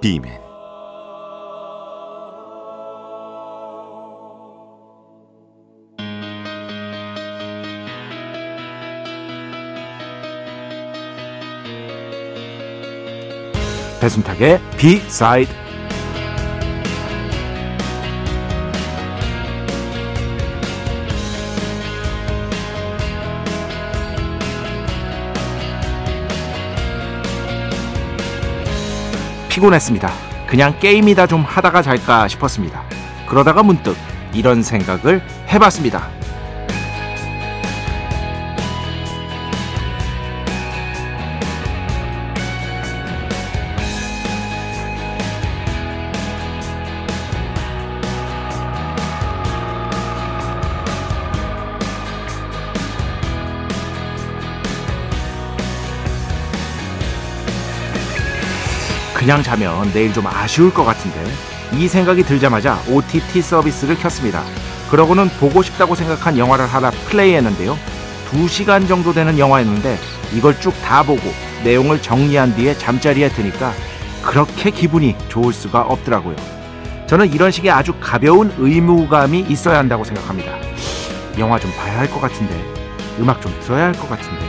B맨 배순탁의 B-side 피곤했습니다. 그냥 게임이다 좀 하다가 잘까 싶었습니다. 그러다가 문득 이런 생각을 해봤습니다. 그냥 자면 내일 좀 아쉬울 것 같은데 이 생각이 들자마자 OTT 서비스를 켰습니다. 그러고는 보고 싶다고 생각한 영화를 하나 플레이했는데요. 2시간 정도 되는 영화였는데 이걸 쭉 다 보고 내용을 정리한 뒤에 잠자리에 드니까 그렇게 기분이 좋을 수가 없더라고요. 저는 이런 식의 아주 가벼운 의무감이 있어야 한다고 생각합니다. 영화 좀 봐야 할 것 같은데, 음악 좀 들어야 할 것 같은데,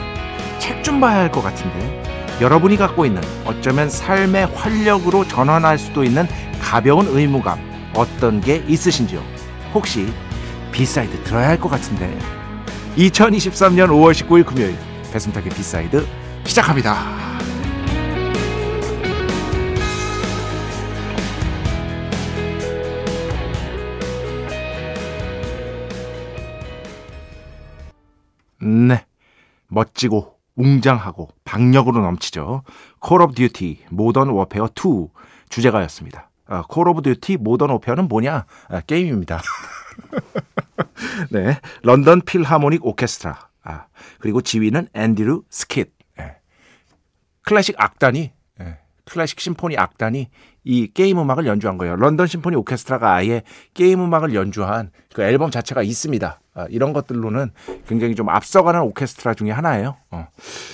책 좀 봐야 할 것 같은데, 여러분이 갖고 있는 어쩌면 삶의 활력으로 전환할 수도 있는 가벼운 의무감 어떤 게 있으신지요? 혹시 B side 들어야 할 것 같은데 2023년 5월 19일 금요일 배순탁의 B side 시작합니다. 네. 멋지고 웅장하고 박력으로 넘치죠. Call of Duty Modern Warfare 2 주제가였습니다. 아, Call of Duty Modern Warfare는 뭐냐? 아, 게임입니다. 네. 런던 필하모닉 오케스트라. 아, 그리고 지휘는 앤드류 스킷. 예. 클래식 악단이 예. 클래식 심포니 악단이 이 게임 음악을 연주한 거예요. 런던 심포니 오케스트라가 아예 게임 음악을 연주한 그 앨범 자체가 있습니다. 아, 이런 것들로는 굉장히 좀 앞서가는 오케스트라 중에 하나예요. 어.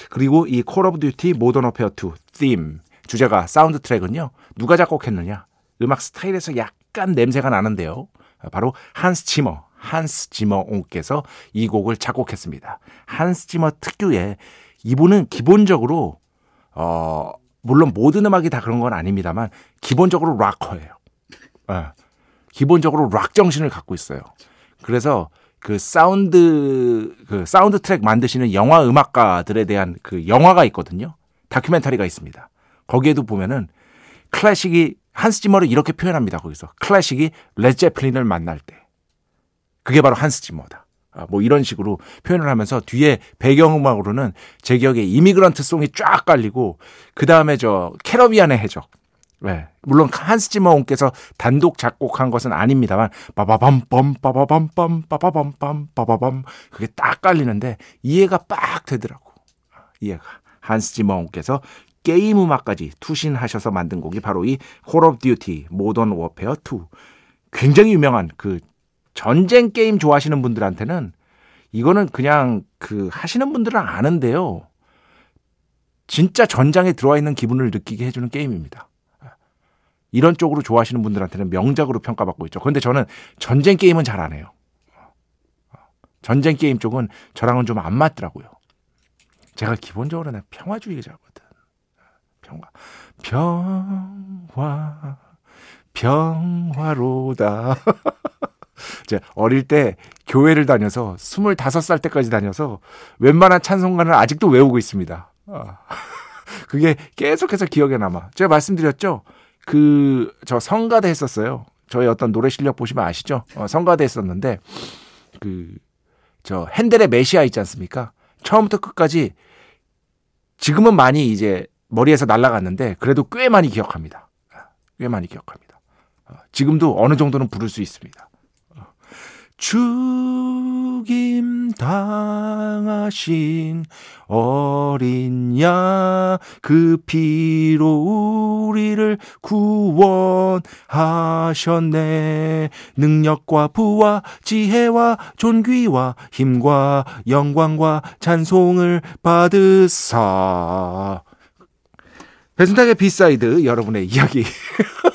그리고 이 Call of Duty Modern Warfare 2 theme 주제가 사운드 트랙은요. 누가 작곡했느냐? 음악 스타일에서 약간 냄새가 나는데요. 아, 바로 한스 지머, 한스 지머옹께서 이 곡을 작곡했습니다. 한스 지머 특유의 이분은 기본적으로 어 물론 모든 음악이 다 그런 건 아닙니다만 기본적으로 락커예요. 어, 기본적으로 락 정신을 갖고 있어요. 그래서 그 사운드 그 사운드 트랙 만드시는 영화 음악가들에 대한 그 영화가 있거든요. 다큐멘터리가 있습니다. 거기에도 보면은 클래식이 한스 지머를 이렇게 표현합니다. 거기서 클래식이 Led Zeppelin을 만날 때 그게 바로 한스 지머다. 아, 뭐 이런 식으로 표현을 하면서 뒤에 배경음악으로는 제 기억에 Immigrant Song이 쫙 깔리고 그 다음에 저 캐러비안의 해적 네. 물론 한스 지머옹께서 단독 작곡한 것은 아닙니다만 빠바밤빰 빠바밤빰 빠바밤빰 빠바밤 그게 딱 깔리는데 이해가 빡 되더라고. 이해가. 한스 지머옹께서 게임 음악까지 투신하셔서 만든 곡이 바로 이 Call of Duty Modern Warfare 2. 굉장히 유명한 그 전쟁 게임 좋아하시는 분들한테는 이거는 그냥 그 하시는 분들은 아는데요. 진짜 전장에 들어와 있는 기분을 느끼게 해주는 게임입니다. 이런 쪽으로 좋아하시는 분들한테는 명작으로 평가받고 있죠. 그런데 저는 전쟁 게임은 잘 안 해요. 전쟁 게임 쪽은 저랑은 좀 안 맞더라고요. 제가 기본적으로 는 평화주의자거든. 평화. 평화. 평화로다. 제 어릴 때 교회를 다녀서 25살 때까지 다녀서 웬만한 찬송가를 아직도 외우고 있습니다. 아, 그게 계속해서 기억에 남아. 제가 말씀드렸죠? 그, 저 성가대 했었어요. 저희 어떤 노래 실력 보시면 아시죠? 어, 성가대 했었는데, 그, 저 핸델의 메시아 있지 않습니까? 처음부터 끝까지 지금은 많이 이제 머리에서 날아갔는데 그래도 꽤 많이 기억합니다. 꽤 많이 기억합니다. 어, 지금도 어느 정도는 부를 수 있습니다. 어, 죽임 당하신 어린 양 그 피로 우리를 구원하셨네. 능력과 부와 지혜와 존귀와 힘과 영광과 찬송을 받으사. 배순탁의 B side 여러분의 이야기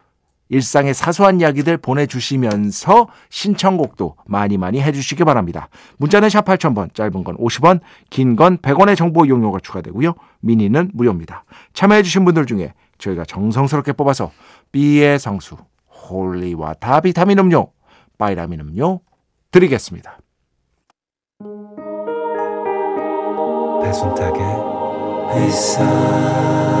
일상의 사소한 이야기들 보내주시면서 신청곡도 많이 많이 해주시기 바랍니다. 문자는 샵 8000번, 짧은 건 50원, 긴 건 100원의 정보 이용료가 추가되고요. 미니는 무료입니다. 참여해주신 분들 중에 저희가 정성스럽게 뽑아서 B의 성수, holy water 비타민 음료, 바이라민 음료 드리겠습니다. 배순탁의 회사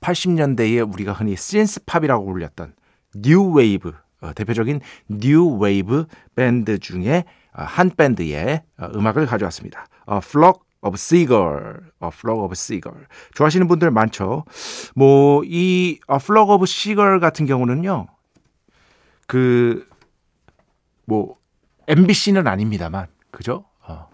80년대에 어, 우리가 흔히 synth pop이라고 불렸던 new wave 어, 대표적인 new wave 밴드 중에 어, 한 밴드의 음악을 가져왔습니다. A Flock of Seagull, A Flock of Seagull. 좋아하시는 분들 많죠. 뭐이 A Flock of Seagull 같은 경우는요, 그 뭐 MBC는 아닙니다만, 그죠? 어,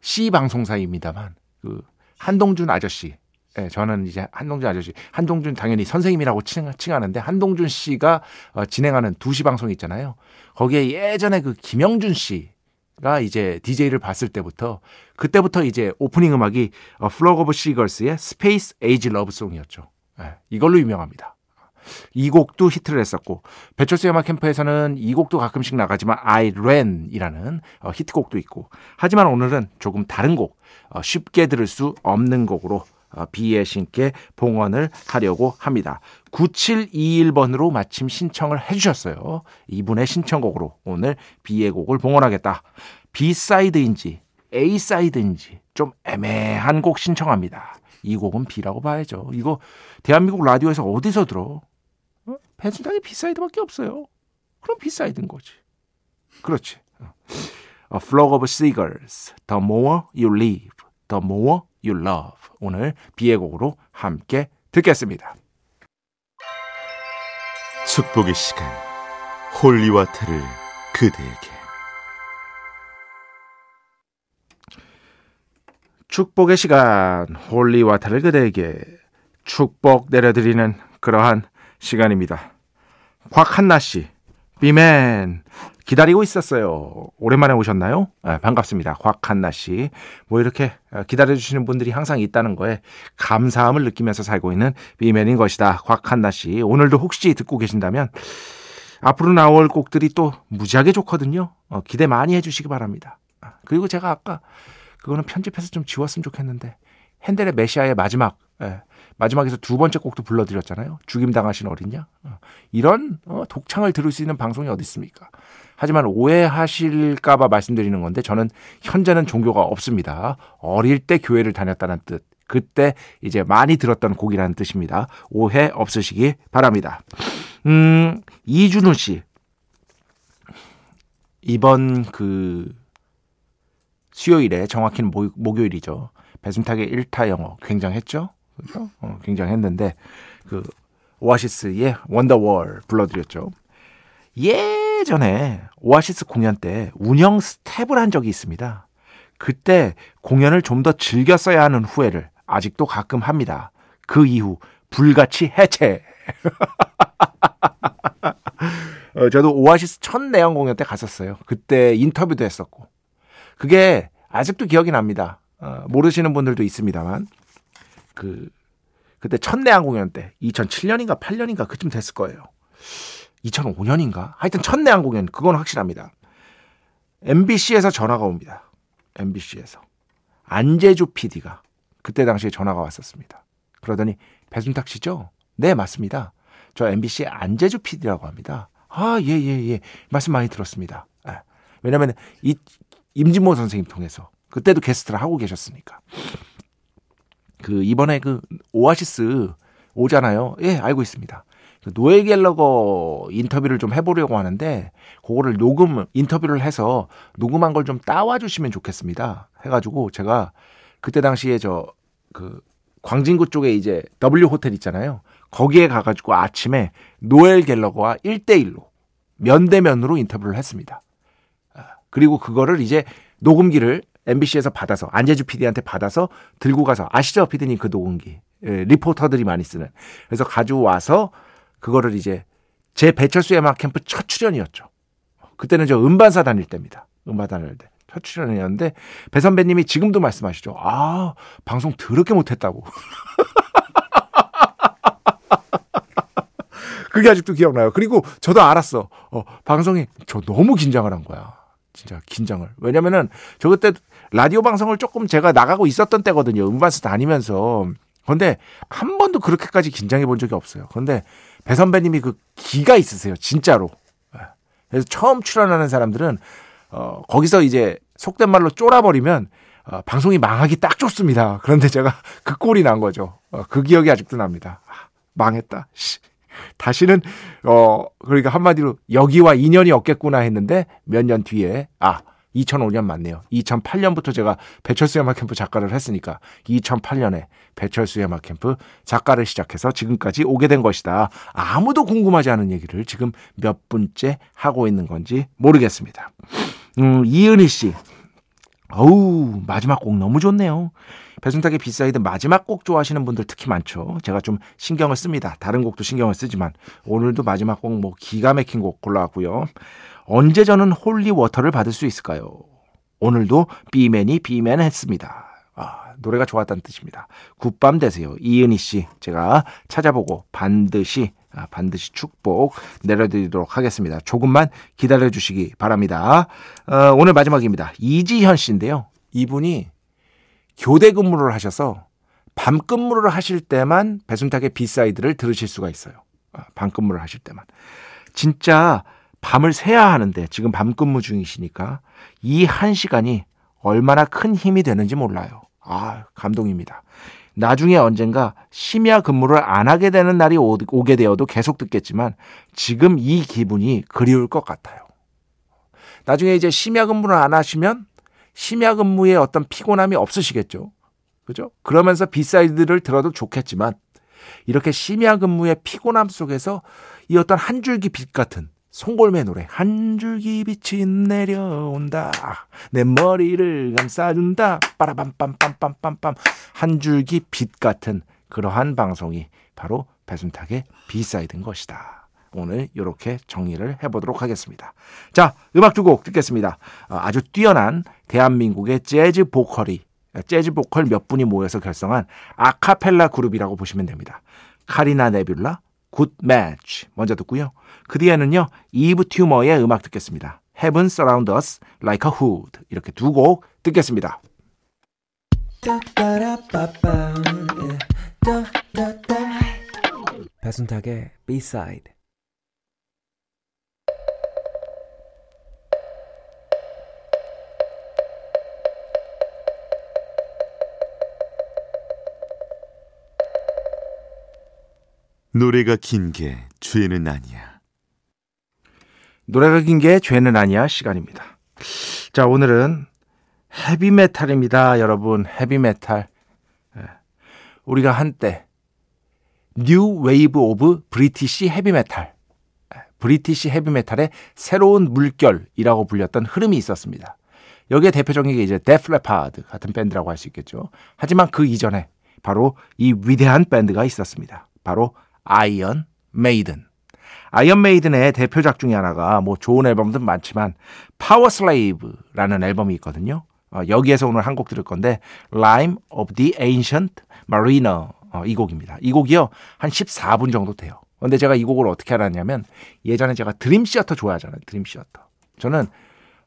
C 방송사입니다만, 그 한동준 아저씨 예, 저는 이제 한동준 아저씨, 한동준 당연히 선생님이라고 칭, 칭하는데 한동준 씨가 어, 진행하는 2시 방송 있잖아요. 거기에 예전에 그 김영준 씨가 이제 DJ를 봤을 때부터 그때부터 이제 오프닝 음악이 어, Flock of Seagulls의 Space Age Love Song이었죠. 예, 이걸로 유명합니다. 이 곡도 히트를 했었고 배철수 음악 캠프에서는 이 곡도 가끔씩 나가지만 I Ran이라는 어, 히트곡도 있고 하지만 오늘은 조금 다른 곡 어, 쉽게 들을 수 없는 곡으로 어, B의 신께 봉헌을 하려고 합니다. 9721번으로 마침 신청을 해주셨어요. 이분의 신청곡으로 오늘 B의 곡을 봉헌하겠다. B side인지 A side인지 좀 애매한 곡 신청합니다. 이 곡은 B라고 봐야죠. 이거 대한민국 라디오에서 어디서 들어? 어? 배순탁의 B side밖에 없어요. 그럼 B side인 거지. 그렇지. 어. A flock of seagulls, the more you live, the more you love. 오늘 B의 곡으로 함께 듣겠습니다. 축복의 시간 holy water를 그대에게 축복의 시간 holy water를 그대에게 축복 내려드리는 그러한 시간입니다. 곽한나 씨, B man 기다리고 있었어요. 오랜만에 오셨나요? 네, 반갑습니다. 곽한나 씨. 뭐 이렇게 어, 기다려주시는 분들이 항상 있다는 거에 감사함을 느끼면서 살고 있는 비맨인 것이다. 곽한나 씨. 오늘도 혹시 듣고 계신다면 앞으로 나올 곡들이 또 무지하게 좋거든요. 어, 기대 많이 해주시기 바랍니다. 아, 그리고 제가 아까 그거는 편집해서 좀 지웠으면 좋겠는데 핸델의 메시아의 마지막 예, 마지막에서 두 번째 곡도 불러드렸잖아요. 죽임당하신 어린냐. 어, 이런 어, 독창을 들을 수 있는 방송이 어디 있습니까? 하지만 오해하실까봐 말씀드리는 건데 저는 현재는 종교가 없습니다. 어릴 때 교회를 다녔다는 뜻. 그때 이제 많이 들었던 곡이라는 뜻입니다. 오해 없으시기 바랍니다. 음, 이준우 씨. 이번 그 수요일에 정확히는 목, 목요일이죠. 배순탁의 1타 영어 굉장했죠? 그죠? 어, 굉장했는데 그 오아시스의 원더월 불러드렸죠. 예 예전에 오아시스 공연 때 운영 스텝을 한 적이 있습니다. 그때 공연을 좀 더 즐겼어야 하는 후회를 아직도 가끔 합니다. 그 이후 불같이 해체. 어, 저도 오아시스 첫 내한 공연 때 갔었어요. 그때 인터뷰도 했었고. 그게 아직도 기억이 납니다. 어, 모르시는 분들도 있습니다만. 그, 그때 첫 내한 공연 때 2007년인가 8년인가 그쯤 됐을 거예요. 2005년인가? 하여튼 첫 내한 공연, 그건 확실합니다. MBC에서 전화가 옵니다. MBC에서. 안재주 PD가 그때 당시에 전화가 왔었습니다. 그러더니 배순탁 씨죠? 네, 맞습니다. 저 MBC 안재주 PD라고 합니다. 아, 예, 예, 예. 말씀 많이 들었습니다. 아, 왜냐면 이 임진모 선생님 통해서 그때도 게스트를 하고 계셨으니까. 그 이번에 그 오아시스 오잖아요. 예, 알고 있습니다. 그 노엘 갤러거 인터뷰를 좀 해보려고 하는데 그거를 녹음 인터뷰를 해서 녹음한 걸 좀 따와 주시면 좋겠습니다. 해가지고 제가 그때 당시에 저 그 광진구 쪽에 이제 W 호텔 있잖아요. 거기에 가가지고 아침에 노엘 갤러거와 1대1로 면대면으로 인터뷰를 했습니다. 아, 그리고 그거를 이제 녹음기를 MBC에서 받아서 안재주 PD한테 받아서 들고 가서 아시죠 PD님 그 녹음기 예, 리포터들이 많이 쓰는 그래서 가져와서 그거를 이제 제 배철수 음악 캠프 첫 출연이었죠. 그때는 저 음반사 다닐 때입니다. 음반 다닐 때. 첫 출연이었는데 배 선배님이 지금도 말씀하시죠. 아 방송 더럽게 못했다고. 그게 아직도 기억나요. 그리고 저도 알았어. 어, 방송이 저 너무 긴장을 한 거야. 진짜 긴장을. 왜냐면은 저 그때 라디오 방송을 조금 제가 나가고 있었던 때거든요. 음반사 다니면서. 그런데 한 번도 그렇게까지 긴장해 본 적이 없어요. 그런데 배 선배님이 그 기가 있으세요. 진짜로. 예. 그래서 처음 출연하는 사람들은 어, 거기서 이제 속된 말로 쫄아버리면 어, 방송이 망하기 딱 좋습니다. 그런데 제가 그 꼴이 난 거죠. 어, 그 기억이 아직도 납니다. 아, 망했다. 씨. 다시는 어 그러니까 한마디로 여기와 인연이 없겠구나 했는데 몇 년 뒤에 아 2005년 맞네요. 2008년부터 제가 배철수의 음악 캠프 작가를 했으니까 2008년에 배철수의 음악 캠프 작가를 시작해서 지금까지 오게 된 것이다. 아무도 궁금하지 않은 얘기를 지금 몇 분째 하고 있는 건지 모르겠습니다. 음, 이은희 씨. 어우, 마지막 곡 너무 좋네요. 배순탁의 B side 마지막 곡 좋아하시는 분들 특히 많죠. 제가 좀 신경을 씁니다. 다른 곡도 신경을 쓰지만 오늘도 마지막 곡 뭐 기가 막힌 곡 골라왔고요. 언제 저는 holy water를 받을 수 있을까요? 오늘도 B man이 B man 했습니다. 아, 노래가 좋았다는 뜻입니다. good밤 되세요. 이은희 씨. 제가 찾아보고 반드시 아, 반드시 축복 내려드리도록 하겠습니다. 조금만 기다려 주시기 바랍니다. 어, 오늘 마지막입니다. 이지현 씨인데요. 이분이 교대 근무를 하셔서 밤 근무를 하실 때만 배순탁의 B side를 들으실 수가 있어요. 아, 밤 근무를 하실 때만. 진짜 밤을 새야 하는데 지금 밤 근무 중이시니까 이 한 시간이 얼마나 큰 힘이 되는지 몰라요. 아, 감동입니다. 나중에 언젠가 심야 근무를 안 하게 되는 날이 오게 되어도 계속 듣겠지만 지금 이 기분이 그리울 것 같아요. 나중에 이제 심야 근무를 안 하시면 심야 근무에 어떤 피곤함이 없으시겠죠. 그죠? 그러면서 B side를 들어도 좋겠지만 이렇게 심야 근무의 피곤함 속에서 이 어떤 한 줄기 빛 같은 송골매 노래 한 줄기 빛이 내려온다 내 머리를 감싸준다 빠라밤빰빰빰빰빰 한 줄기 빛 같은 그러한 방송이 바로 배순탁의 B side인 것이다. 오늘 이렇게 정리를 해보도록 하겠습니다. 자, 음악 두 곡 듣겠습니다. 어, 아주 뛰어난 대한민국의 재즈 보컬이 재즈 보컬 몇 분이 모여서 결성한 아카펠라 그룹이라고 보시면 됩니다. 카리나 네뷸라, Good Match 먼저 듣고요. 그 뒤에는요. 이브 튜머의 음악 듣겠습니다. Heaven Surrounds Us Like a Hood 이렇게 두 곡 듣겠습니다. 배순탁의 B-side 노래가 긴 게 죄는 아니야. 노래가 긴 게 죄는 아니야 시간입니다. 자, 오늘은 헤비메탈입니다. 여러분, 헤비메탈. 예. 우리가 한때 New Wave of British Heavy Metal. British 헤비메탈의 새로운 물결이라고 불렸던 흐름이 있었습니다. 여기에 대표적인 게 이제 데프 레파드 같은 밴드라고 할 수 있겠죠. 하지만 그 이전에 바로 이 위대한 밴드가 있었습니다. 바로 아이언 메이든. 아이언 메이든의 대표작 중에 하나가 뭐 좋은 앨범도 많지만 Powerslave라는 앨범이 있거든요. 어, 여기에서 오늘 한 곡 들을 건데 Rime of the Ancient Mariner 어, 이 곡입니다. 이 곡이요 한 14분 정도 돼요. 근데 제가 이 곡을 어떻게 알았냐면 예전에 제가 드림 시어터 좋아하잖아요. 드림 시어터. 저는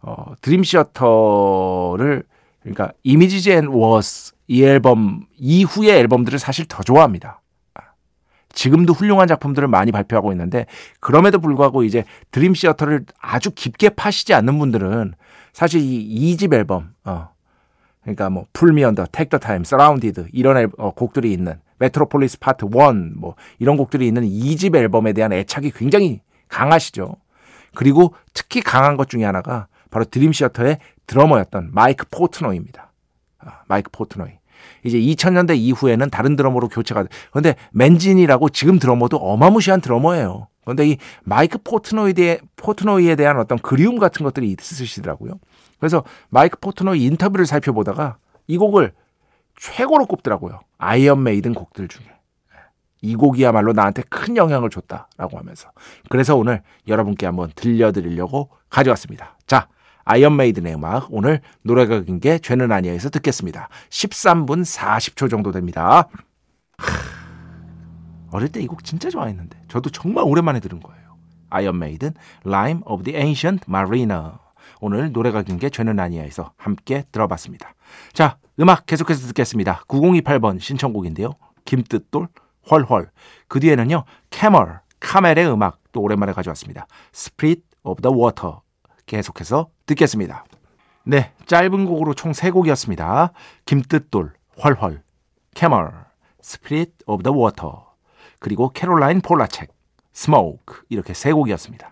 어, 드림 시어터를 그러니까 Images and Words 이 앨범 이후의 앨범들을 사실 더 좋아합니다. 지금도 훌륭한 작품들을 많이 발표하고 있는데 그럼에도 불구하고 이제 드림 시어터를 아주 깊게 파시지 않는 분들은 사실 이 2집 앨범 어 그러니까 뭐 Pull Me Under, Take the Time, Surrounded 이런 앨, 어, 곡들이 있는 Metropolis Part 1 뭐 이런 곡들이 있는 2집 앨범에 대한 애착이 굉장히 강하시죠. 그리고 특히 강한 것 중에 하나가 바로 드림 시어터의 드러머였던 마이크 포트노이입니다. 아, 마이크 포트노이. 이제 2000년대 이후에는 다른 드러머로 교체가 그런데 맨지니라고 지금 드러머도 어마무시한 드러머예요. 그런데 이 마이크 포트노이에 포트노이에 대한 어떤 그리움 같은 것들이 있으시더라고요. 그래서 마이크 포트노이 인터뷰를 살펴보다가 이 곡을 최고로 꼽더라고요. 아이언 메이든 곡들 중에. 이 곡이야말로 나한테 큰 영향을 줬다라고 하면서. 그래서 오늘 여러분께 한번 들려드리려고 가져왔습니다. 자, 아이언 메이든의 음악 오늘 노래가 긴 게 죄는 아니야에서 듣겠습니다. 13분 40초 정도 됩니다. 어릴 때 이 곡 진짜 좋아했는데 저도 정말 오랜만에 들은 거예요. 아이언 메이든 Rime of the Ancient Mariner 오늘 노래가 긴 게 죄는 아니야에서 함께 들어봤습니다. 자 음악 계속해서 듣겠습니다. 9028번 신청곡인데요. 김뜻돌 헐헐 그 뒤에는요 캐멀 카멜의 음악 또 오랜만에 가져왔습니다. Spirit of the Water 계속해서 듣겠습니다. 네, 짧은 곡으로 총 3곡이었습니다. 김뜻돌, 헐헐, 캐멀, Spirit of the Water, 그리고 캐롤라인 폴라첵, Smoke 이렇게 3곡이었습니다.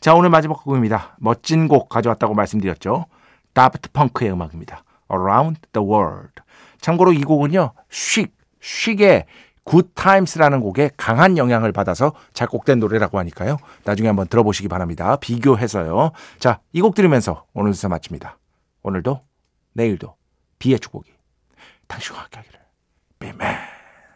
자, 오늘 마지막 곡입니다. 멋진 곡 가져왔다고 말씀드렸죠. 다프트 펑크의 음악입니다. Around the World. 참고로 이 곡은요, Chic, Good Times라는 곡에 강한 영향을 받아서 작곡된 노래라고 하니까요. 나중에 한번 들어보시기 바랍니다. 비교해서요. 자, 이 곡 들으면서 오늘 수사 마칩니다. 오늘도 내일도 비의 축복이 당신과 함께 하기를. 비맨.